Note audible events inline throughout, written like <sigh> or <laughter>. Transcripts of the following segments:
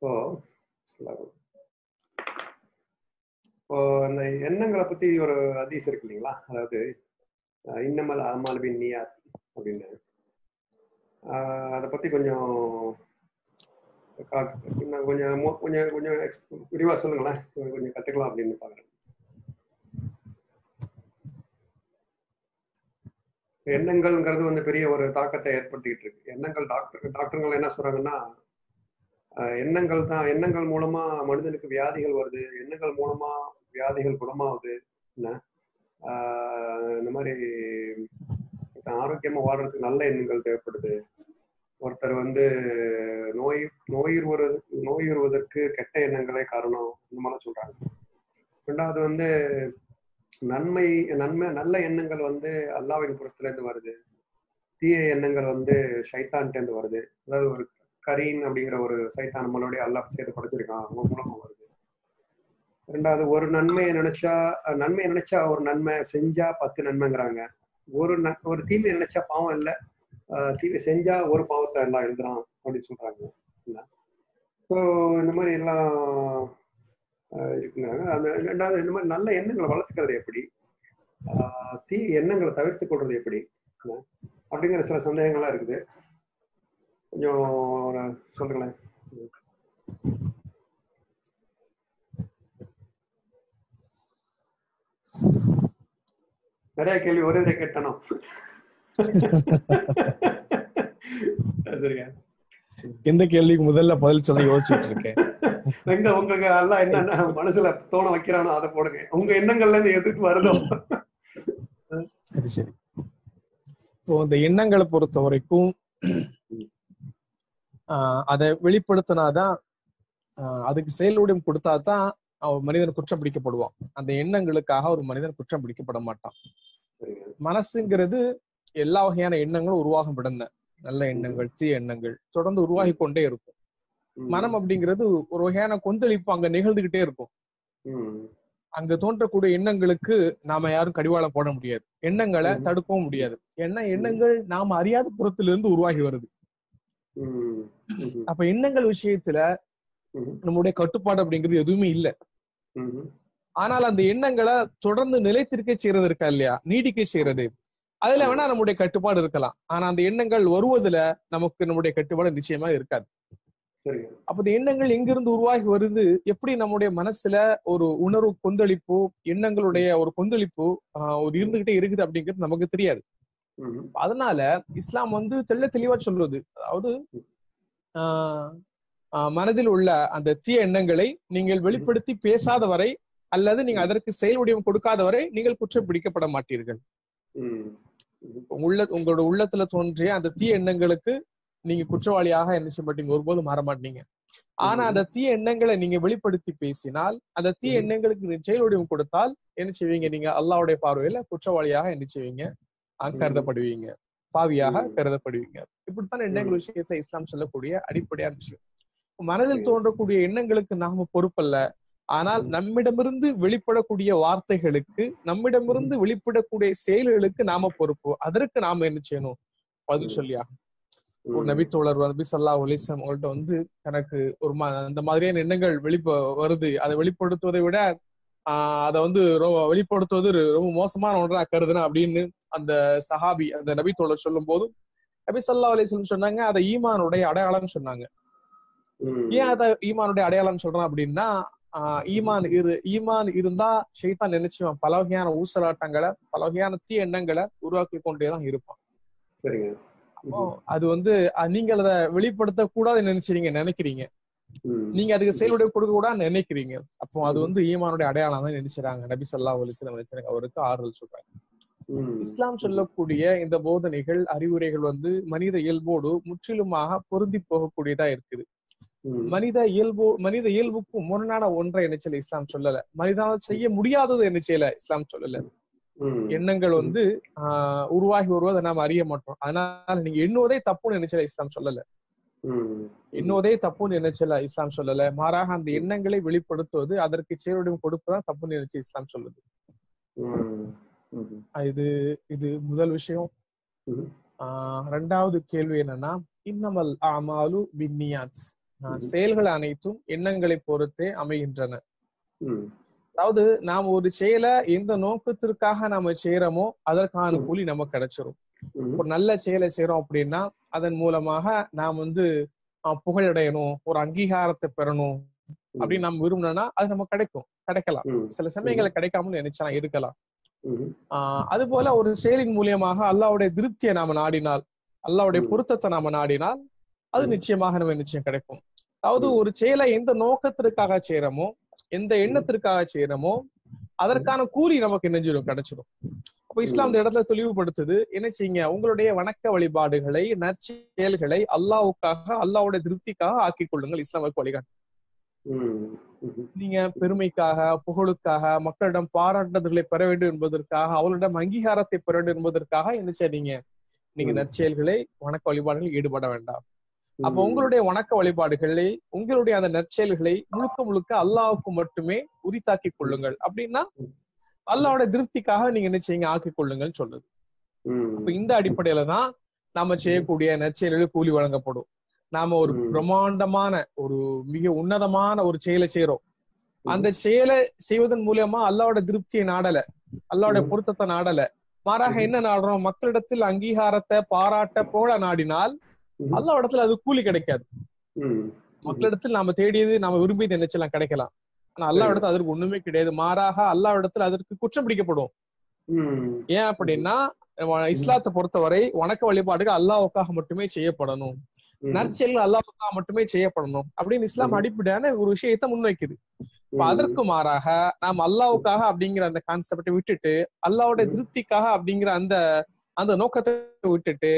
இப்போ சொல்லலாம். இப்போ அந்த எண்ணங்களை பத்தி ஒரு அதிசம் இருக்கு இல்லைங்களா? அதாவது இன்னமல் அமால் நீயா அப்படின்னு. அதை பத்தி கொஞ்சம் கா- இன்னும் கொஞ்சம் கொஞ்சம் கொஞ்சம் ex- விரிவா சொல்லுங்களேன். கொஞ்சம் கத்துக்கலாம் அப்படின்னு பாக்குறேன். எண்ணங்கள்ங்கிறது வந்து பெரிய ஒரு தாக்கத்தை ஏற்படுத்திக்கிட்டு இருக்கு. எண்ணங்கள் டாக்டர் டாக்டருங்கள் என்ன சொல்றாங்கன்னா எண்ணங்கள் தான் எண்ணங்கள் மூலமா மனிதனுக்கு வியாதிகள் வருது எண்ணங்கள் மூலமா வியாதிகள் குணமாகுது என்ன? ஆஹ் இந்த மாதிரி ஆரோக்கியமா வாழ்றதுக்கு நல்ல எண்ணங்கள் தேவைப்படுது. ஒருத்தர் வந்து நோய் நோயுறு நோயுறுவதற்கு கெட்ட எண்ணங்களே காரணம் இந்த மாதிரிலாம் சொல்றாங்க. ரெண்டாவது வந்து நன்மை நன்மை நல்ல எண்ணங்கள் வந்து அல்லாவின் புறத்துல இருந்து வருது. தீய எண்ணங்கள் வந்து சைத்தான்கிட்ட இருந்து வருது. அதாவது ஒரு கரீன் அப்படிங்கிற ஒரு சைத்தான் நம்மளுடைய அல்லாஹ் சேர்த்து படைச்சிருக்கான். அவங்க மூலமா வருது. ரெண்டாவது ஒரு நன்மையை நினைச்சா நன்மையை நினைச்சா ஒரு நன்மை செஞ்சா பத்து நன்மைங்கிறாங்க. ஒரு ந- ஒரு தீமையை நினைச்சா பாவம் இல்லை. தீமை செஞ்சா ஒரு பாவத்தை எல்லாம் எழுதுறான் அப்படின்னு சொல்றாங்க. ஸோ இந்த மாதிரி எல்லாம் இருக்குங்கிறாங்க. அந்த ரெண்டாவது இந்த மாதிரி நல்ல எண்ணங்களை வளர்த்துக்கிறது எப்படி? தீ எண்ணங்களை தவிர்த்து கொள்றது எப்படி? அப்படிங்கிற சில சந்தேகங்கள்லாம் இருக்குது. கொஞ்சம் சொல்லுங்களேன். நிறைய கேள்வி ஒரே இதை கேட்டனோ சரிங்க எந்த கேள்விக்கு முதல்ல பதில் சொல்ல யோசிச்சுட்டு இருக்கேன் <laughs> எங்க உங்களுக்கு எல்லாம் என்னென்ன மனசுல தோண வைக்கிறானோ அதை போடுங்க. உங்க எண்ணங்கள்ல இருந்து எதுக்கு வருதோ. சரி சரி. இப்போ இந்த எண்ணங்களை பொறுத்த வரைக்கும் அதை வெளிப்படுத்தினாதான் அதுக்கு செயலுடன் கொடுத்தாதான் அவன் மனிதன் குற்றம் பிடிக்கப்படுவான் அந்த எண்ணங்களுக்காக ஒரு மனிதன் குற்றம் பிடிக்கப்பட மாட்டான் மனசுங்கிறது எல்லா வகையான எண்ணங்களும் உருவாகும் விடந்த நல்ல எண்ணங்கள் தீய எண்ணங்கள் தொடர்ந்து உருவாகி கொண்டே இருக்கும். மனம் அப்படிங்கிறது ஒரு வகையான கொந்தளிப்பு அங்க நிகழ்ந்துகிட்டே இருக்கும். அங்க தோன்றக்கூடிய எண்ணங்களுக்கு நாம யாரும் கடிவாளம் போட முடியாது எண்ணங்களை. தடுக்கவும் முடியாது ஏன்னா எண்ணங்கள் நாம அறியாத புறத்திலிருந்து உருவாகி வருது. அப்ப எண்ணங்கள் விஷயத்துல. நம்முடைய கட்டுப்பாடு அப்படிங்கிறது எதுவுமே இல்லை. ஆனால் அந்த எண்ணங்களை தொடர்ந்து நிலைத்திருக்க செய்யறது இருக்கா இல்லையா? நீடிக்க செய்யறது. அதுல வேணா நம்முடைய கட்டுப்பாடு இருக்கலாம். ஆனா அந்த எண்ணங்கள் வருவதுல நமக்கு நம்முடைய கட்டுப்பாடு நிச்சயமா இருக்காது. அப்ப இந்த எண்ணங்கள் எங்கிருந்து உருவாகி வருது? எப்படி நம்முடைய மனசுல ஒரு உணர்வு கொந்தளிப்பு எண்ணங்களுடைய ஒரு கொந்தளிப்பு ஆஹ், ஒரு இருந்துகிட்டே இருக்குது அப்படிங்கிறது நமக்கு தெரியாது. அதனால இஸ்லாம் வந்து தெள்ள தெளிவா சொல்லுது. அதாவது மனதில் உள்ள அந்த தீய எண்ணங்களை நீங்கள் வெளிப்படுத்தி பேசாத வரை அல்லது நீங்க அதற்கு செயல் வடிவம் கொடுக்காத வரை நீங்கள் குற்றம் பிடிக்கப்பட மாட்டீர்கள். உள்ள உங்களோட உள்ளத்துல தோன்றிய அந்த தீய எண்ணங்களுக்கு நீங்க குற்றவாளியாக என்ன செய்ய மாட்டீங்க ஒருபோதும் மாற மாட்டீங்க ஆனா அந்த தீய எண்ணங்களை நீங்க வெளிப்படுத்தி பேசினால் அந்த தீய. எண்ணங்களுக்கு செயல் வடிவம் கொடுத்தால் என்ன செய்வீங்க நீங்க அல்லாஹ்வுடைய பார்வையில குற்றவாளியாக என்ன செய்வீங்க. கருதப்படுவீங்க பாவியாக. கருதப்படுவீங்க இப்படித்தான் எண்ணங்கள். விஷயத்துல இஸ்லாம் சொல்லக்கூடிய அடிப்படையான விஷயம் மனதில். தோன்றக்கூடிய எண்ணங்களுக்கு நாம பொறுப்பல்ல ஆனால். நம்மிடமிருந்து வெளிப்படக்கூடிய வார்த்தைகளுக்கு நம்மிடமிருந்து வெளிப்படக்கூடிய செயல்களுக்கு நாம பொறுப்பு அதற்கு நாம என்ன செய்யணும் பதில் ம். சொல்லியா ஒரு ம். நபி சல்லா அலிஸ்லாம் அவங்கள்ட்ட வந்து எனக்கு ஒரு மா- அந்த மாதிரியான எண்ணங்கள் வெளிப்ப வருது அதை வெளிப்படுத்துவதை விட ஆஹ் அதை வந்து ரொம்ப வெளிப்படுத்துவது ரொம்ப மோசமான ஒன்றா கருதுனேன் அப்படின்னு அந்த சஹாபி அந்த நபி தோழர் சொல்லும் போது நபி சல்லா அலிஸ்லாம் சொன்னாங்க அதை ஈமானுடைய அடையாளம் சொன்னாங்க. ஏன் அதை ஈமானுடைய அடையாளம் சொல்றேன் அப்படின்னா ஈமான் இரு ஈமான் இருந்தா ஷைத்தான் நினைச்சுவான் பல வகையான ஊசலாட்டங்களை பல வகையான தீய எண்ணங்களை உருவாக்கி கொண்டே தான் இருப்பான். அப்போ அது வந்து நீங்க அதை வெளிப்படுத்த கூடாதுன்னு நினைச்சீங்க நினைக்கிறீங்க. நீங்க அதுக்கு செயலுடைய கொடுக்க கூடாதுன்னு நினைக்கிறீங்க. அப்போ அது. வந்து ஈமானுடைய அடையாளம் தான் நினைச்சாங்க நபி சொல்லா அலிஸ்லாம் நினைச்சாங்க அவருக்கு ஆறுதல் சொல்றாங்க. இஸ்லாம் சொல்லக்கூடிய இந்த போதனைகள் அறிவுரைகள் வந்து மனித இயல்போடு முற்றிலுமாக பொருந்தி போகக்கூடியதா இருக்குது. மனித இயல்பு மனித இயல்புக்கும் முரணான ஒன்றை என்ன செய்யல இஸ்லாம் சொல்லல. மனிதனால் செய்ய முடியாதது என்ன செய்யல இஸ்லாம் சொல்லல. எண்ணங்கள் வந்து ஆஹ் உருவாகி வருவதை நாம் அறிய மாட்டோம். அதனால நீங்க எண்ணுவதே தப்புன்னு நினைச்சல இஸ்லாம் சொல்லல. எண்ணுவதே தப்புன்னு நினைச்சல இஸ்லாம் சொல்லல. மாறாக அந்த எண்ணங்களை வெளிப்படுத்துவது அதற்கு செயலுடன் கொடுப்பதான் தப்புன்னு நினைச்சு இஸ்லாம் சொல்லுது. இது இது முதல் விஷயம். ரெண்டாவது கேள்வி என்னன்னா இன்னமல் அமாலு பின்னியாத். செயல்கள் அனைத்தும் எண்ணங்களை பொறுத்தே அமைகின்றன. அதாவது நாம் ஒரு செயலை எந்த நோக்கத்திற்காக நாம செய்யறோமோ அதற்கான. கூலி நமக்கு கிடைச்சிரும். ஒரு நல்ல செயலை செய்யறோம் அப்படின்னா அதன் மூலமாக நாம் வந்து புகழடையணும் ஒரு அங்கீகாரத்தை பெறணும் அப்படின்னு நம்ம விரும்பினோம்னா அது நமக்கு கிடைக்கும். கிடைக்கலாம். சில சமயங்களை கிடைக்காமல் நினைச்சா இருக்கலாம் அது போல ஒரு செயலின் மூலியமாக அல்லாவுடைய திருப்தியை நாம நாடினால் அல்லாவுடைய. பொருத்தத்தை நாம நாடினால் அது. நிச்சயமாக நம்ம நிச்சயம் கிடைக்கும். அதாவது. ஒரு செயலை எந்த நோக்கத்திற்காக செய்யறோமோ எந்த எண்ணத்திற்காக செய்யறோமோ அதற்கான கூலி நமக்கு நெஞ்சிடும் கிடைச்சிடும் அப்ப இஸ்லாம் இந்த இடத்துல தெளிவுபடுத்துது என்ன செய்யுங்க? உங்களுடைய வணக்க வழிபாடுகளை நற்செயல்களை அல்லாவுக்காக அல்லாவுடைய திருப்திக்காக ஆக்கிக் கொள்ளுங்கள் இஸ்லாமுக்கு வழிகாட்டு. நீங்க பெருமைக்காக புகழுக்காக மக்களிடம் பாராட்டுதல்களை பெற வேண்டும் என்பதற்காக அவர்களிடம் அங்கீகாரத்தை பெற வேண்டும் என்பதற்காக என்ன செய்றீங்க? நீங்க. நற்செயல்களை வணக்க வழிபாடுகளில் ஈடுபட வேண்டாம். அப்ப. உங்களுடைய வணக்க வழிபாடுகளை உங்களுடைய அந்த நற்செயல்களை முழுக்க முழுக்க அல்லாஹ்வுக்கு மட்டுமே உரித்தாக்கிக் கொள்ளுங்கள். அப்படின்னா அல்லாஹ்வோட திருப்திக்காக நீங்க என்ன செய்யுங்க? ஆக்கிக் கொள்ளுங்கள் சொல்லுது. அப்ப இந்த அடிப்படையில தான் நாம செய்யக்கூடிய நற்செயல்கள் கூலி வழங்கப்படும். நாம ஒரு. பிரம்மாண்டமான ஒரு மிக உன்னதமான ஒரு செயலை செய்யறோம் அந்த செயலை செய்வதன் மூலியமா அல்லாவோட திருப்தியை நாடல. அல்லாவோட. பொருத்தத்தை நாடல. மாறாக. என்ன நாடுறோம்? மக்களிடத்தில் அங்கீகாரத்தை பாராட்ட போல நாடினால் ம். அல்லாவிடத்துல அது கூலி கிடைக்காது. மக்களிடத்தில் நாம தேடியது நாம விரும்பியது என்னச்செல்லாம் கிடைக்கலாம். ஆனா அல்லா இடத்துல அதற்கு ஒண்ணுமே கிடையாது. மாறாக அல்லா இடத்துல அதற்கு குற்றம் பிடிக்கப்படும் ஏன் அப்படின்னா இஸ்லாத்தை பொறுத்தவரை வணக்க வழிபாடுகள் அல்லாவுக்காக மட்டுமே செய்யப்படணும். ம், நற்செயல்கள் அல்லாவுக்காக மட்டுமே செய்யப்படணும் அப்படின்னு இஸ்லாம். அடிப்படையான ஒரு விஷயத்தை முன்வைக்குது. அதற்கு மாறாக நாம் அல்லாவுக்காக அப்படிங்கிற அந்த கான்செப்டை விட்டுட்டு அல்லாவோட. திருப்திக்காக அப்படிங்கிற அந்த அந்த நோக்கத்தை விட்டுட்டு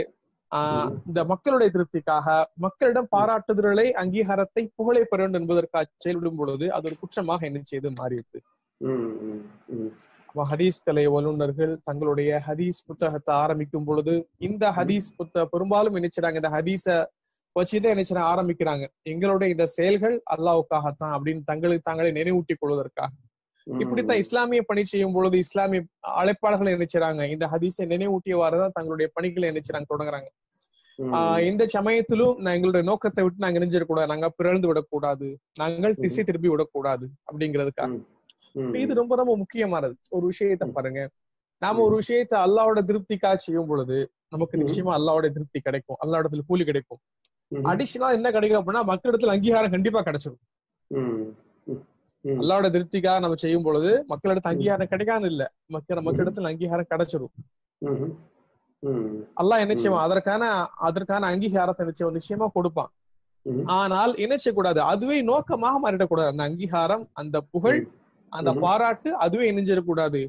ஆஹ். இந்த மக்களுடைய திருப்திக்காக மக்களிடம் பாராட்டுதல்களை அங்கீகாரத்தை புகழை பெற வேண்டும் என்பதற்காக செயல்படும் பொழுது அது ஒரு குற்றமாக என்ன செய்து மாறியது. ஹதீஸ் கலை வல்லுநர்கள் தங்களுடைய ஹதீஸ் புத்தகத்தை ஆரம்பிக்கும் பொழுது இந்த ஹதீஸ் புத்த பெரும்பாலும் நினைச்சாங்க இந்த ஹதீஸ வச்சுதான் நினைச்சு ஆரம்பிக்கிறாங்க. எங்களுடைய இந்த செயல்கள் அல்லாவுக்காகத்தான் அப்படின்னு தங்களுக்கு தாங்களே நினைவூட்டிக் கொள்வதற்காக. இப்படித்தான் இஸ்லாமிய பணி செய்யும் பொழுது இஸ்லாமிய அழைப்பாளர்கள் நினைச்சாங்க இந்த ஹதீஸை நினைவூட்டியவாறுதான் தங்களுடைய பணிகளை நினைச்சாங்க தொடங்குறாங்க. ஆஹ் எந்த சமயத்திலும் நான் எங்களுடைய நோக்கத்தை விட்டு நாங்க நெஞ்சிடக்கூடாது. நாங்க பிறழ்ந்து விடக்கூடாது. நாங்கள் திசை திருப்பி விடக்கூடாது அப்படிங்கிறதுக்காக. இது ரொம்ப ரொம்ப முக்கியமானது. ஒரு விஷயத்த பாருங்க. நாம ஒரு விஷயத்த அல்லாவோட திருப்திக்காக செய்யும் பொழுது நமக்கு. நிச்சயமா அல்லாவோட திருப்தி கிடைக்கும். அல்லாவிடத்துல கூலி கிடைக்கும். அடிஷனலா என்ன கிடைக்கும் அப்படின்னா மக்களிடத்துல அங்கீகாரம் கண்டிப்பா கிடைச்சிடும் அல்லாவோட திருப்திக்காக நம்ம செய்யும் பொழுது மக்களிடத்து அங்கீகாரம் கிடைக்காது இல்ல. மக்கள் மக்களிடத்துல அங்கீகாரம் கிடைச்சிடும் அல்லாஹ் என்ன செய்வான்? அதற்கான அதற்கான அங்கீகாரத்தை நிச்சயம் நிச்சயமா கொடுப்பான். ஆனால் என்ன செய்யக்கூடாது? அதுவே நோக்கமாக மாறிடக்கூடாது. அந்த அங்கீகாரம் அந்த புகழ் அந்த. பாராட்டு அதுவே இணைஞ்சிடக்கூடாது.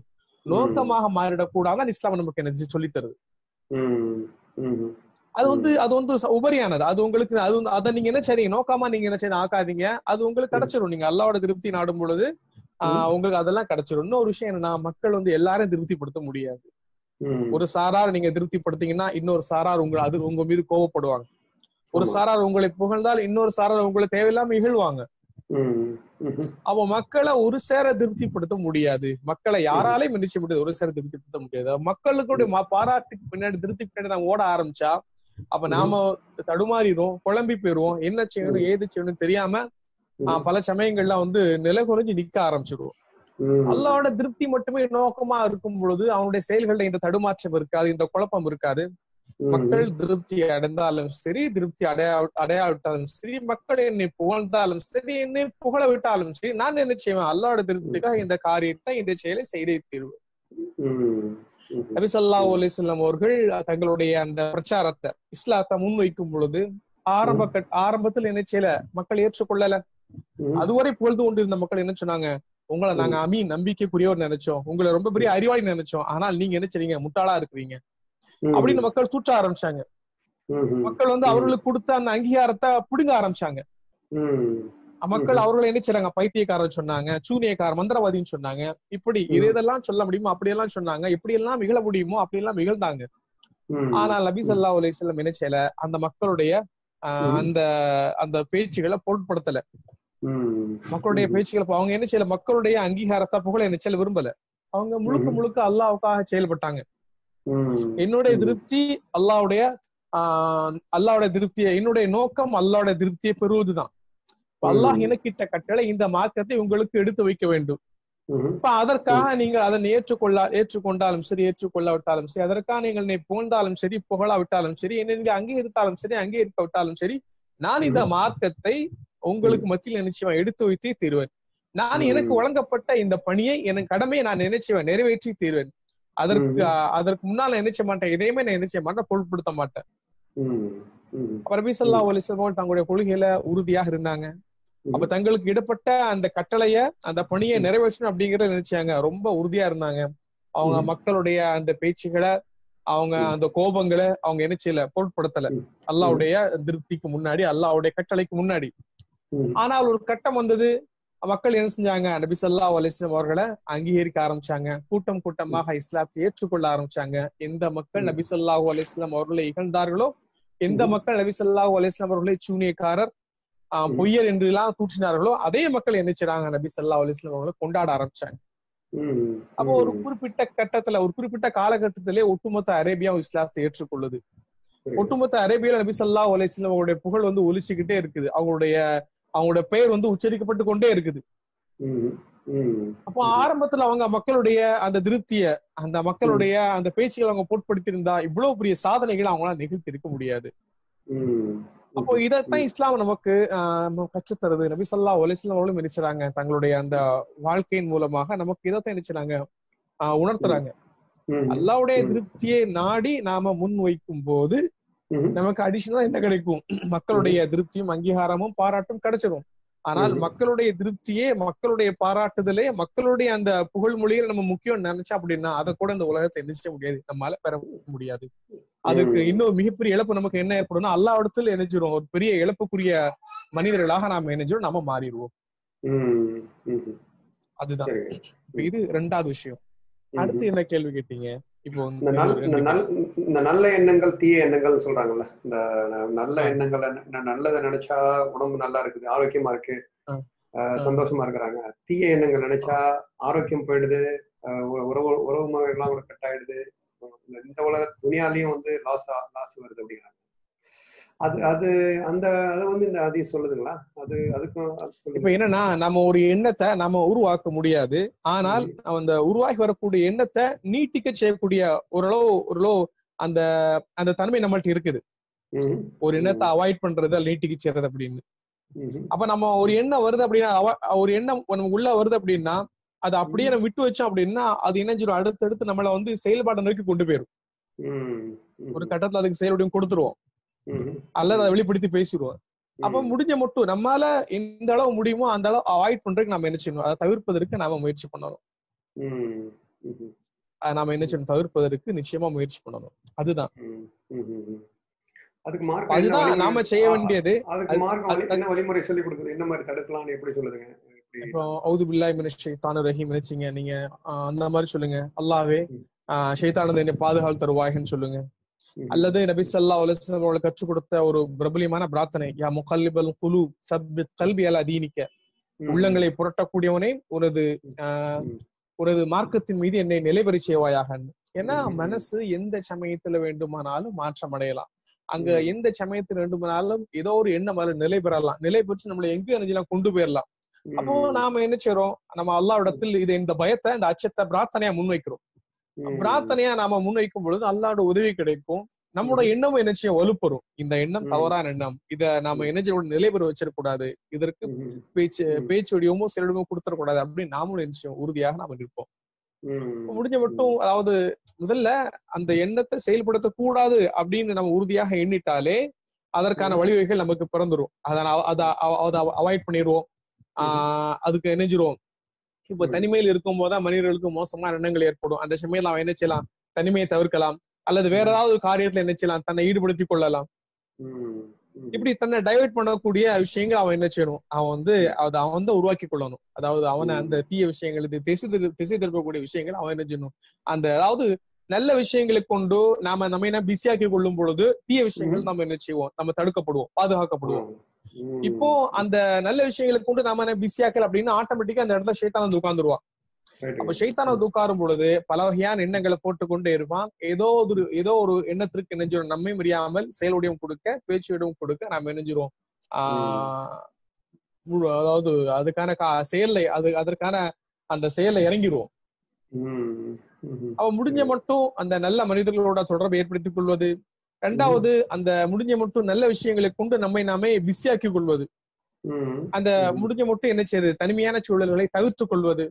நோக்கமாக மாறிடக்கூடாதுன்னு இஸ்லாம் நமக்கு என்ன சொல்லி தருது. அது வந்து அது வந்து உபரியானது. அது உங்களுக்கு அது அதை நீங்க என்ன செய்றீங்க? நோக்கமா நீங்க என்ன செய்ய ஆக்காதீங்க. அது உங்களுக்கு கிடைச்சிடும் நீங்க அல்லாவோட திருப்தி நாடும் பொழுது உங்களுக்கு அதெல்லாம் கிடைச்சிடும் இன்னொரு விஷயம் என்னன்னா மக்கள் வந்து எல்லாரையும் திருப்திப்படுத்த முடியாது. ஒரு சாரார் நீங்க திருப்திப்படுத்தீங்கன்னா இன்னொரு சாரார் உங்க அது உங்க மீது கோவப்படுவாங்க. ஒரு. சாரார் உங்களை புகழ்ந்தால் இன்னொரு சாரார் உங்களை தேவையில்லாம இகழ்வாங்க. அப்போ மக்களை ஒரு சேர திருப்திப்படுத்த முடியாது. மக்களை யாராலையும் நினைச்ச முடியாது ஒரு சேர திருப்திப்படுத்த முடியாது. மக்களுக்குடைய ம- பாராட்டுக்கு பின்னாடி திருப்தி பின்னாடி நம்ம ஓட ஆரம்பிச்சா அப்ப நாம தடுமாறிடும் குழம்பி போயிருவோம் என்ன செய்யணும் ஏது செய்யணும் தெரியாம பல சமயங்கள்ல வந்து நிலை குறைஞ்சு நிக்க ஆரம்பிச்சிடுவோம். அல்லாவோட திருப்தி மட்டுமே நோக்கமா இருக்கும் பொழுது அவனுடைய செயல்கள்ல இந்த தடுமாற்றம் இருக்காது இந்த குழப்பம் இருக்காது. மக்கள் திருப்தி அடைந்தாலும் சரி திருப்தி அடையா அடையாவிட்டாலும் சரி மக்கள் என்னை புகழ்ந்தாலும் சரி என்னை புகழ விட்டாலும் சரி நான் என்ன செய்வேன்? அல்லாவோட திருப்திக்காக இந்த காரியத்தை இந்த செயலை செய்தே தீர்வு ம், ம், நபி ஸல்லல்லாஹு அலைஹி வஸல்லம் அவர்கள் தங்களுடைய அந்த பிரச்சாரத்தை இஸ்லாத்தை முன்வைக்கும் பொழுது ஆரம்ப கட் ஆரம்பத்தில் என்ன செய்யல? மக்கள் ஏற்றுக்கொள்ளல. அதுவரை புகழ்ந்து கொண்டிருந்த மக்கள் என்ன சொன்னாங்க? உங்களை நாங்க அமீன் நம்பிக்கைக்குரியவர் நினைச்சோம். உங்களை ரொம்ப பெரிய அறிவாளி நினைச்சோம். ஆனால் நீங்க என்ன செய்றீங்க? முட்டாளா இருக்கிறீங்க. அப்படின்னு மக்கள் தூற்ற ஆரம்பிச்சாங்க. மக்கள் வந்து அவர்களுக்கு கொடுத்த அந்த அங்கீகாரத்தை புடுங்க ஆரம்பிச்சாங்க. மக்கள். அவர்களை என்ன செய்றாங்க பைத்தியக்காரன் சொன்னாங்க சூனியக்கார மந்திரவாதின்னு சொன்னாங்க. இப்படி. இது இதெல்லாம் சொல்ல முடியுமோ அப்படியெல்லாம் சொன்னாங்க. எப்படி எல்லாம் நிகழ முடியுமோ அப்படி எல்லாம் நிகழ்ந்தாங்க ம், ஆனால் நபி வஸல்லம் என்ன செய்யல? அந்த மக்களுடைய. அந்த அந்த பேச்சுகளை பொருட்படுத்தல. மக்களுடைய பேச்சுகளை அவங்க என்ன செய்யல? மக்களுடைய அங்கீகாரத்தை புகழ என்ன செய்யல? விரும்பல. அவங்க முழுக்க. முழுக்க அல்லாவுக்காக செயல்பட்டாங்க. என்னுடைய. திருப்தி அல்லாவுடைய ஆஹ் அல்லாவுடைய திருப்தியை என்னுடைய நோக்கம் அல்லாவுடைய திருப்தியை பெறுவதுதான். அல்லாஹ் ம். எனக்கிட்ட கட்டளை இந்த மார்க்கத்தை உங்களுக்கு எடுத்து வைக்க வேண்டும். இப்ப அதற்காக நீங்கள் அதனை ஏற்றுக்கொள்ள ஏற்றுக்கொண்டாலும் சரி ஏற்றுக்கொள்ளாவிட்டாலும் சரி அதற்காக நீங்கள் என்னை புகழ்ந்தாலும் சரி புகழாவிட்டாலும் சரி என்னை நீங்க அங்கீகரித்தாலும் சரி அங்கீகரிக்க விட்டாலும் சரி நான் இந்த மார்க்கத்தை உங்களுக்கு மத்தியில் நிச்சயமா எடுத்து வைத்தே தீருவேன். நான். எனக்கு வழங்கப்பட்ட இந்த பணியை என் கடமையை நான் நினைச்சுவேன் நிறைவேற்றி தீருவேன். அதற்கு அதற்கு முன்னால் நான் நினைச்ச மாட்டேன் எதையுமே நான் நினைச்ச மாட்டேன் பொருட்படுத்த மாட்டேன். ரபி சல்லா தங்களுடைய கொள்கையில உறுதியாக இருந்தாங்க. அப்ப தங்களுக்கு இடப்பட்ட அந்த கட்டளைய அந்த பணியை நிறைவேற்றணும் அப்படிங்கறத நினைச்சாங்க ரொம்ப உறுதியா இருந்தாங்க அவங்க. மக்களுடைய அந்த பேச்சுகளை அவங்க. அந்த கோபங்களை அவங்க என்ன செய்யல பொருட்படுத்தல. அல்லாவுடைய திருப்திக்கு முன்னாடி அல்லாவுடைய கட்டளைக்கு முன்னாடி. ஆனால் ஒரு கட்டம் வந்தது மக்கள் என்ன செஞ்சாங்க நபி சொல்லா அலிஸ்லாம் அவர்களை அங்கீகரிக்க ஆரம்பிச்சாங்க கூட்டம் கூட்டமாக இஸ்லாத்தை ஏற்றுக்கொள்ள ஆரம்பிச்சாங்க எந்த மக்கள். நபி சொல்லாஹு அலிஸ்லாம் அவர்களை இகழ்ந்தார்களோ எந்த. மக்கள் நபி சொல்லாஹு அலிஸ்லாம் அவர்களை சூனியக்காரர். பொய்யர் என்று எல்லாம் தூற்றினார்களோ அதே மக்கள் என்ன செய்றாங்க நபி சொல்லா அலிஸ்லாம் அவர்களை கொண்டாட ஆரம்பிச்சாங்க. அப்போ ஒரு குறிப்பிட்ட கட்டத்துல ஒரு குறிப்பிட்ட காலகட்டத்திலே ஒட்டுமொத்த அரேபியாவும் இஸ்லாத்தை ஏற்றுக்கொள்ளுது. ஒட்டுமொத்த அரேபியால நபி சல்லா அலிஸ்லாம் அவருடைய புகழ் வந்து ஒலிச்சுக்கிட்டே இருக்குது அவங்களுடைய அவங்களுடைய பெயர் வந்து உச்சரிக்கப்பட்டு கொண்டே இருக்குது. அப்போ ஆரம்பத்துல அவங்க மக்களுடைய அந்த திருப்திய அந்த மக்களுடைய அந்த பேச்சுகளை அவங்க போட்படுத்தி இருந்தா இவ்வளவு பெரிய சாதனைகளை அவங்களால நிகழ்த்தி இருக்க முடியாது. அப்போ இதைத்தான் இஸ்லாம் நமக்கு கற்றுத்தருது. நபி சொல்லா ஒலிஸ்லாம் அவர்களும் நினைச்சாங்க தங்களுடைய அந்த வாழ்க்கையின் மூலமாக நமக்கு இதைத்தான் நினைச்சாங்க உணர்த்துறாங்க. அல்லாவுடைய. திருப்தியை நாடி நாம முன் வைக்கும் போது. நமக்கு அடிஷனலா என்ன கிடைக்கும்? மக்களுடைய திருப்தியும் அங்கீகாரமும் பாராட்டும் கிடைச்சிடும் ஆனால். மக்களுடைய திருப்தியே மக்களுடைய பாராட்டுதலே மக்களுடைய அந்த புகழ்மொழியை நம்ம முக்கியம் நினைச்சா அப்படின்னா அதை கூட இந்த உலகத்தை எந்திரிக்க முடியாது. நம்மளால பெற முடியாது. அதுக்கு. இன்னும் மிகப்பெரிய இழப்பு நமக்கு என்ன ஏற்படும்னா அல்லா இடத்துல இணைஞ்சிரும் ஒரு பெரிய இழப்புக்குரிய மனிதர்களாக நாம இணைஞ்சிரும் நம்ம மாறிடுவோம். அதுதான். இது ரெண்டாவது விஷயம். அடுத்து என்ன கேள்வி கேட்டீங்க? இப்போ இந்த நல்ல எண்ணங்கள் தீய எண்ணங்கள் சொல்றாங்கல்ல இந்த நல்ல எண்ணங்கள் நல்லதை நினைச்சா உடம்பு நல்லா இருக்குது ஆரோக்கியமா இருக்கு சந்தோஷமா இருக்கிறாங்க. தீய எண்ணங்கள் நினைச்சா ஆரோக்கியம் போயிடுது உறவு உறவு முறைகள்லாம் கூட கட் ஆயிடுது. இந்த- இந்த உலக துணியாலையும் வந்து லாஸ் லாஸ் வருது அப்படிங்கிறாங்க. அது அது அந்த அது வந்து இந்த அதி சொல்லுதுங்களா அது அதுக்கும் அது இப்ப என்னன்னா நம்ம ஒரு எண்ணத்தை நம்ம உருவாக்க முடியாது ஆனால் அந்த உருவாகி வரக்கூடிய எண்ணத்தை நீட்டிக்க செய்யக்கூடிய ஓரளவு ஓரளவு அந்த அந்த தன்மை நம்மள்ட்ட இருக்குது. ஒரு எண்ணத்தை அவாய்ட் பண்றது நீட்டிக்க செய்யறது அப்படின்னு. அப்ப நம்ம ஒரு எண்ணம் வருது அப்படின்னா ஒரு எண்ணம் நம்ம உள்ள வருது அப்படின்னா அது அப்படியே நம்ம விட்டு வச்சோம் அப்படின்னா அது இணைஞ்சிரும் அடுத்தடுத்து நம்மள வந்து செயல்பாடு நோக்கி கொண்டு போயிரும் ம். ம். ஒரு கட்டத்துல அதுக்கு செயல்படியும் கொடுத்துருவோம். அல்லது அதை வெளிப்படுத்தி பேசிடுவோம். அப்ப. முடிஞ்ச மட்டும் நம்மால எந்த அளவு முடியுமோ அந்த அளவு அவாய்ட் பண்றதுக்கு நம்ம என்ன செய்யணும்? அதை தவிர்ப்பதற்கு நாம முயற்சி பண்ணணும். அதை நாம என்ன செய்யணும்? தவிர்ப்பதற்கு நிச்சயமா முயற்சி பண்ணணும். அதுதான். அதுக்கு என்ன அதுதான் நாம செய்ய வேண்டியது. அதுக்கு அது- என்ன வழிமுறை சொல்லி கொடுக்குது? என்ன மாதிரி தடுக்கலாம்னு எப்படி சொல்லுதுங்க? இப்போ அவுது பில்லாய் மினிஸ்ட்ரி தானு ரஹீம் நினைச்சீங்க நீங்க அந்த மாதிரி சொல்லுங்க. அல்லாவே. ஷைத்தானது என்னை பாதுகால் தருவாய்ன்னு சொல்லுங்க. அல்லது நபி சல்லா அலுவலம் அவர்களுக்கு கற்றுக் கொடுத்த ஒரு பிரபலியமான பிரார்த்தனை யா முகல்லிபல் குலு சப்பித் கல்வி அல அதீனிக்க. உள்ளங்களை புரட்டக்கூடியவனே உனது. உனது மார்க்கத்தின் மீது என்னை நிலைபெறி செய்வாயாக ஏன்னா. மனசு எந்த சமயத்துல வேண்டுமானாலும் மாற்றம் அடையலாம் அங்க. எந்த சமயத்துல வேண்டுமானாலும் ஏதோ ஒரு எண்ணம் அதுல நிலை பெறலாம் நிலை பெற்று நம்மளை எங்க நினைச்சலாம் கொண்டு போயிடலாம் அப்போ. நாம என்ன செய்றோம் நம்ம அல்லாவிடத்தில் இது இந்த பயத்தை இந்த அச்சத்தை பிரார்த்தனையா முன்வைக்கிறோம். பிரார்த்தனையா நாம முன்வைக்கும் பொழுது அல்லாவோட உதவி கிடைக்கும். நம்மளோட எண்ணமும் செய்யும் வலுப்பெறும். இந்த எண்ணம். தவறான எண்ணம். இத நாம என்ன நிலை பெற வச்சிடக்கூடாது. இதற்கு. பேச்சு. பேச்சு வடிவமோ செயலடிவமோ கொடுத்துடக்கூடாது அப்படின்னு நாமளும் செய்வோம் உறுதியாக நாம நிற்போம். முடிஞ்ச மட்டும் அதாவது முதல்ல அந்த எண்ணத்தை செயல்படுத்த கூடாது அப்படின்னு நம்ம உறுதியாக எண்ணிட்டாலே அதற்கான. வழிவகைகள் நமக்கு பிறந்துரும். அதை அதை அவாய்ட் பண்ணிடுவோம் ஆஹ் அதுக்கு இணைஞ்சிரும் இப்ப. தனிமையில் இருக்கும் போதுதான் மனிதர்களுக்கு மோசமான எண்ணங்கள் ஏற்படும். அந்த சமயம் அவன் என்ன செய்யலாம்? தனிமையை தவிர்க்கலாம். அல்லது வேற ஏதாவது ஒரு காரியத்துல என்ன செய்யலாம்? தன்னை ஈடுபடுத்திக் கொள்ளலாம். இப்படி தன்னை டைவர்ட் பண்ணக்கூடிய விஷயங்கள் அவன் என்ன செய்யணும்? அவன் வந்து அது அவன் வந்து உருவாக்கி கொள்ளணும். அதாவது அவனை. அந்த தீய விஷயங்கள் இது திசை திசை திருப்பக்கூடிய விஷயங்கள் அவன் என்ன செய்யணும்? அந்த அதாவது நல்ல விஷயங்களை கொண்டு நாம நம்ம என்ன பிஸியாக்கி கொள்ளும் பொழுது தீய விஷயங்கள். நம்ம என்ன செய்வோம்? நம்ம தடுக்கப்படுவோம் பாதுகாக்கப்படுவோம். இப்போ அந்த நல்ல விஷயங்களை கொண்டு நாம என்ன பிஸியாக்கல அப்படின்னு ஆட்டோமேட்டிக்கா அந்த இடத்துல ஷைத்தான் வந்து உட்கார்ந்துருவான். அப்ப ஷைத்தான் வந்து உட்காரும் பொழுது பல வகையான எண்ணங்களை போட்டுக்கொண்டே இருப்பான். ஏதோ ஒரு ஏதோ ஒரு எண்ணத்திற்கு இணைஞ்சிரும் நம்மை அறியாமல் செயலுடையும் கொடுக்க பேச்சுடையும் கொடுக்க நாம இணைஞ்சிரும் ஆஹ் முழு- அதாவது அதுக்கான கா- செயல்ல அது அதற்கான அந்த செயல்ல இறங்கிடுவோம் அவ முடிஞ்ச மட்டும் அந்த நல்ல மனிதர்களோட தொடர்பை ஏற்படுத்திக் கொள்வது ரெண்டாவது அந்த முடிஞ்ச மட்டும் நல்ல விஷயங்களை கொண்டு நம்மை நாமே பிஸியாக்கிக் கொள்வது. அந்த முடிஞ்ச மட்டும் என்ன செய்யுது? தனிமையான சூழல்களை தவிர்த்துக் கொள்வது.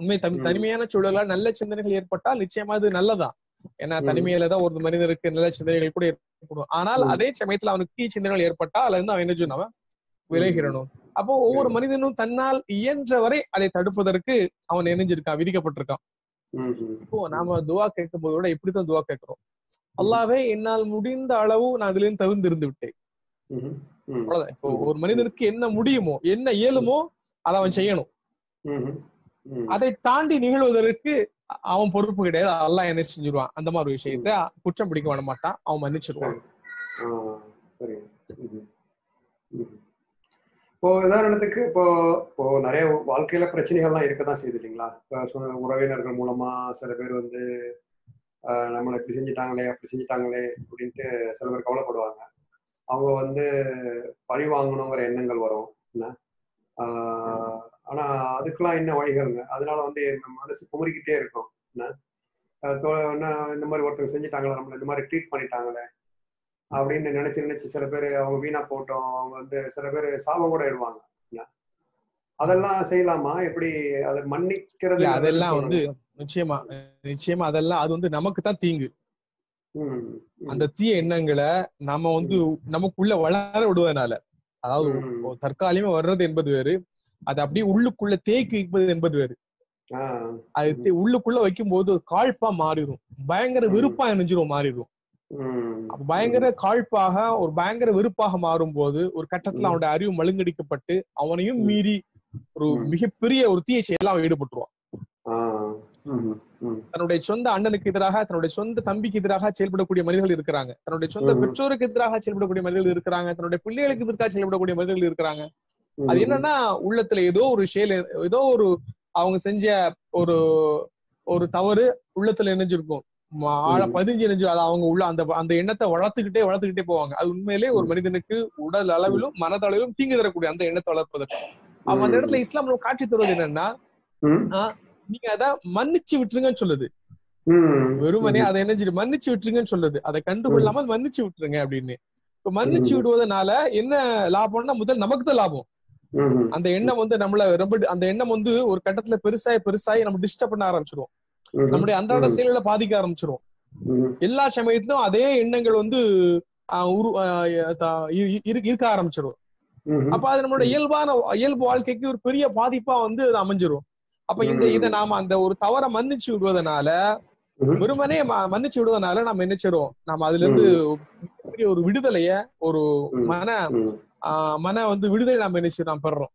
உண்மை. தனிமையான சூழலால் நல்ல சிந்தனைகள் ஏற்பட்டால் நிச்சயமா அது நல்லதான் ஏன்னா. தனிமையில தான் ஒரு மனிதனுக்கு நல்ல சிந்தனைகள் கூட ஏற்படும். ஆனால். அதே சமயத்துல அவனுக்கு தீ சிந்தனைகள் ஏற்பட்டா அதுல இருந்து அவன் என்ன செய்யணும்? அவன் விலகிடணும். அப்போ ஒவ்வொரு மனிதனும் தன்னால் இயன்ற வரை அதை தடுப்பதற்கு அவன் இணைஞ்சிருக்கான் விதிக்கப்பட்டிருக்கான். இப்போ நாம துவா கேட்கும் போதோட இப்படித்தான் துவா கேட்கிறோம். அல்லாவே என்னால் முடிந்த அளவு நான் இதுல இருந்து விட்டேன். அவ்வளவுதான். இப்போ ஒரு மனிதனுக்கு என்ன முடியுமோ என்ன இயலுமோ அதை அவன் செய்யணும். அதை தாண்டி நிகழ்வதற்கு அவன் பொறுப்பு கிடையாது. அல்லாஹ் என்ன செஞ்சிருவான். அந்த மாதிரி விஷயத்த குற்றம் பிடிக்க விட மாட்டான். அவன் மன்னிச்சிருவான். இப்போ உதாரணத்துக்கு இப்போ இப்போ நிறைய வாழ்க்கையில பிரச்சனைகள்லாம் இருக்கதான் செய்யுது இல்லைங்களா? உறவினர்கள் மூலமா சில பேர் வந்து நம்மளை இப்படி செஞ்சுட்டாங்களே அப்படி செஞ்சுட்டாங்களே அப்படின்ட்டு சில பேர் கவலைப்படுவாங்க. அவங்க வந்து பழி வாங்கணுங்கிற எண்ணங்கள் வரும். என்ன? ஆனா அதுக்கெல்லாம் என்ன வழிகள்ங்க? அதனால வந்து மனசு குமுறிக்கிட்டே இருக்கும். என்ன? இந்த மாதிரி ஒருத்தங்க செஞ்சுட்டாங்களே நம்மளை இந்த மாதிரி ட்ரீட் பண்ணிட்டாங்களே அப்படின்னு நினைச்சு நினைச்சு சில பேர் அவங்க வீணா போட்டோம். அவங்க வந்து சில பேர் சாபம் கூட இடுவாங்க? அதெல்லாம் செய்யலாமா? எப்படி? அதை மன்னிக்கிறது அதெல்லாம் வந்து நிச்சயமா நிச்சயமா அதெல்லாம் அது வந்து நமக்கு தான் தீங்கு. அந்த தீய எண்ணங்களை நம்ம வந்து நமக்குள்ள வளர விடுவதனால அதாவது தற்காலிகமா வர்றது என்பது வேறு அது அப்படியே உள்ளுக்குள்ள தேக்கி வைப்பது என்பது வேறு. அது உள்ளுக்குள்ள வைக்கும் போது காழ்ப்பா மாறிடும். பயங்கர. வெறுப்பா இணைஞ்சிரும் மாறிடும். பயங்கர காழ்ப்பாக ஒரு பயங்கர வெறுப்பாக மாறும்போது ஒரு கட்டத்துல. அவனுடைய அறிவு மழுங்கடிக்கப்பட்டு அவனையும். மீறி ஒரு. மிகப்பெரிய ஒரு தீய செயலாம் அவன் ஈடுபட்டுருவான். தன்னுடைய சொந்த அண்ணனுக்கு எதிராக தன்னுடைய சொந்த தம்பிக்கு எதிராக செயல்படக்கூடிய மனிதர்கள் இருக்கிறாங்க. தன்னுடைய சொந்த. பெற்றோருக்கு எதிராக செயல்படக்கூடிய மனிதர்கள் இருக்கிறாங்க. தன்னுடைய பிள்ளைகளுக்கு எதிராக செயல்படக்கூடிய மனிதர்கள் இருக்கிறாங்க. அது என்னன்னா உள்ளத்துல ஏதோ ஒரு செயல் ஏதோ ஒரு அவங்க செஞ்ச ஒரு ஒரு தவறு உள்ளத்துல இணைஞ்சிருக்கும் ஆழ. பதிஞ்சு இணைஞ்சு அது அவங்க உள்ள அந்த அந்த எண்ணத்தை வளர்த்துக்கிட்டே வளர்த்துக்கிட்டே போவாங்க. அது உண்மையிலே ஒரு மனிதனுக்கு உடல் அளவிலும் மனதளவிலும் தீங்கு தரக்கூடிய அந்த எண்ணத்தை வளர்ப்பதற்கு அவன் அந்த இடத்துல இஸ்லாம் காட்சி தருவது என்னன்னா நீங்க அதை மன்னிச்சு விட்டுருங்கன்னு சொல்லுது. வெறுமனே அதை என்ன மன்னிச்சு விட்டுருங்கன்னு சொல்லுது. அதை கண்டுகொள்ளாமல் மன்னிச்சு விட்டுருங்க அப்படின்னு. இப்ப மன்னிச்சு. விடுவதனால என்ன லாபம்னா முதல் நமக்கு தான் லாபம். அந்த எண்ணம் வந்து நம்மள ரொம்ப அந்த எண்ணம் வந்து ஒரு கட்டத்துல பெருசாயி பெருசாயி நம்ம டிஸ்டர்ப் பண்ண ஆரம்பிச்சிரும். நம்முடைய அன்றாட. செயல்களை பாதிக்க ஆரம்பிச்சிரும். எல்லா சமயத்திலும் அதே எண்ணங்கள் வந்து இருக்க ஆரம்பிச்சிரும். ம், அப்ப அது நம்மளோட இயல்பான இயல்பு வாழ்க்கைக்கு ஒரு பெரிய பாதிப்பா வந்து அது அமைஞ்சிரும். அப்ப இந்த. இதை நாம அந்த ஒரு தவறை மன்னிச்சு விடுவதனால. வெறுமனே மன்னிச்சு விடுவதனால நம்ம என்ன செய்றோம் நாம அதுல இருந்து பெரிய ஒரு விடுதலைய ஒரு. மன மன வந்து விடுதலை நாம என்ன செய்றோம் நாம் பெறோம்.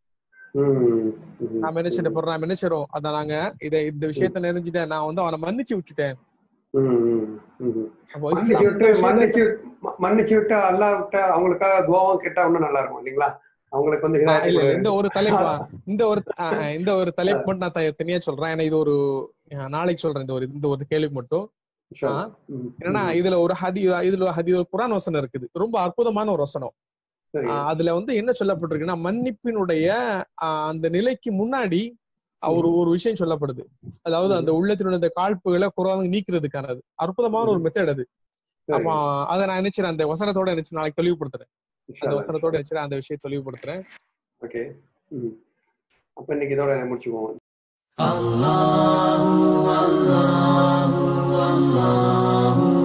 நாம என்ன செய்ய போறோம் நாம என்ன செய்றோம் அத நாங்க இத இந்த விஷயத்த நினைச்சிட்டேன் நான் வந்து அவனை மன்னிச்சு விட்டுட்டேன். மன்னிச்சு விட்டு மன்னிச்சு விட்டு அல்லா விட்ட அவங்களுக்காக துவாவும் கேட்டா இன்னும் நல்லா இருக்கும் இல்லைங்களா? அவங்களுக்கு வந்து இல்ல. இந்த ஒரு தலைப்பு இந்த ஒரு இந்த ஒரு தலைப்பு மட்டும் நான் தனியா சொல்றேன். ஏன்னா இது ஒரு நாளைக்கு சொல்றேன். இந்த ஒரு இந்த ஒரு கேள்வி மட்டும். ஏன்னா ம். இதுல ஒரு ஹதி இதுல ஹதி ஒரு குரான் வசனம் இருக்குது. ரொம்ப அற்புதமான ஒரு வசனம். அதுல வந்து என்ன சொல்லப்பட்டிருக்குன்னா மன்னிப்பினுடைய அந்த நிலைக்கு முன்னாடி ஒரு ஒரு விஷயம் சொல்லப்படுது. அதாவது அந்த உள்ளத்தினுடைய அந்த காழ்ப்புகளை குரான் நீக்கிறதுக்கானது. அற்புதமான ஒரு மெத்தட் அது. அப்ப அதை நான் நினைச்சிறேன். அந்த வசனத்தோட நினைச்சு நாளைக்கு தெளிவுபடுத்துறேன். அந்த வசனத்தோட வச்சு அந்த விஷயத்தை தெளிவுபடுத்துறேன். ஓகே. அப்ப இன்னைக்கு இதோட முடிச்சுக்குவோம். அல்லாஹ் அல்லாஹ் அல்லாஹ்.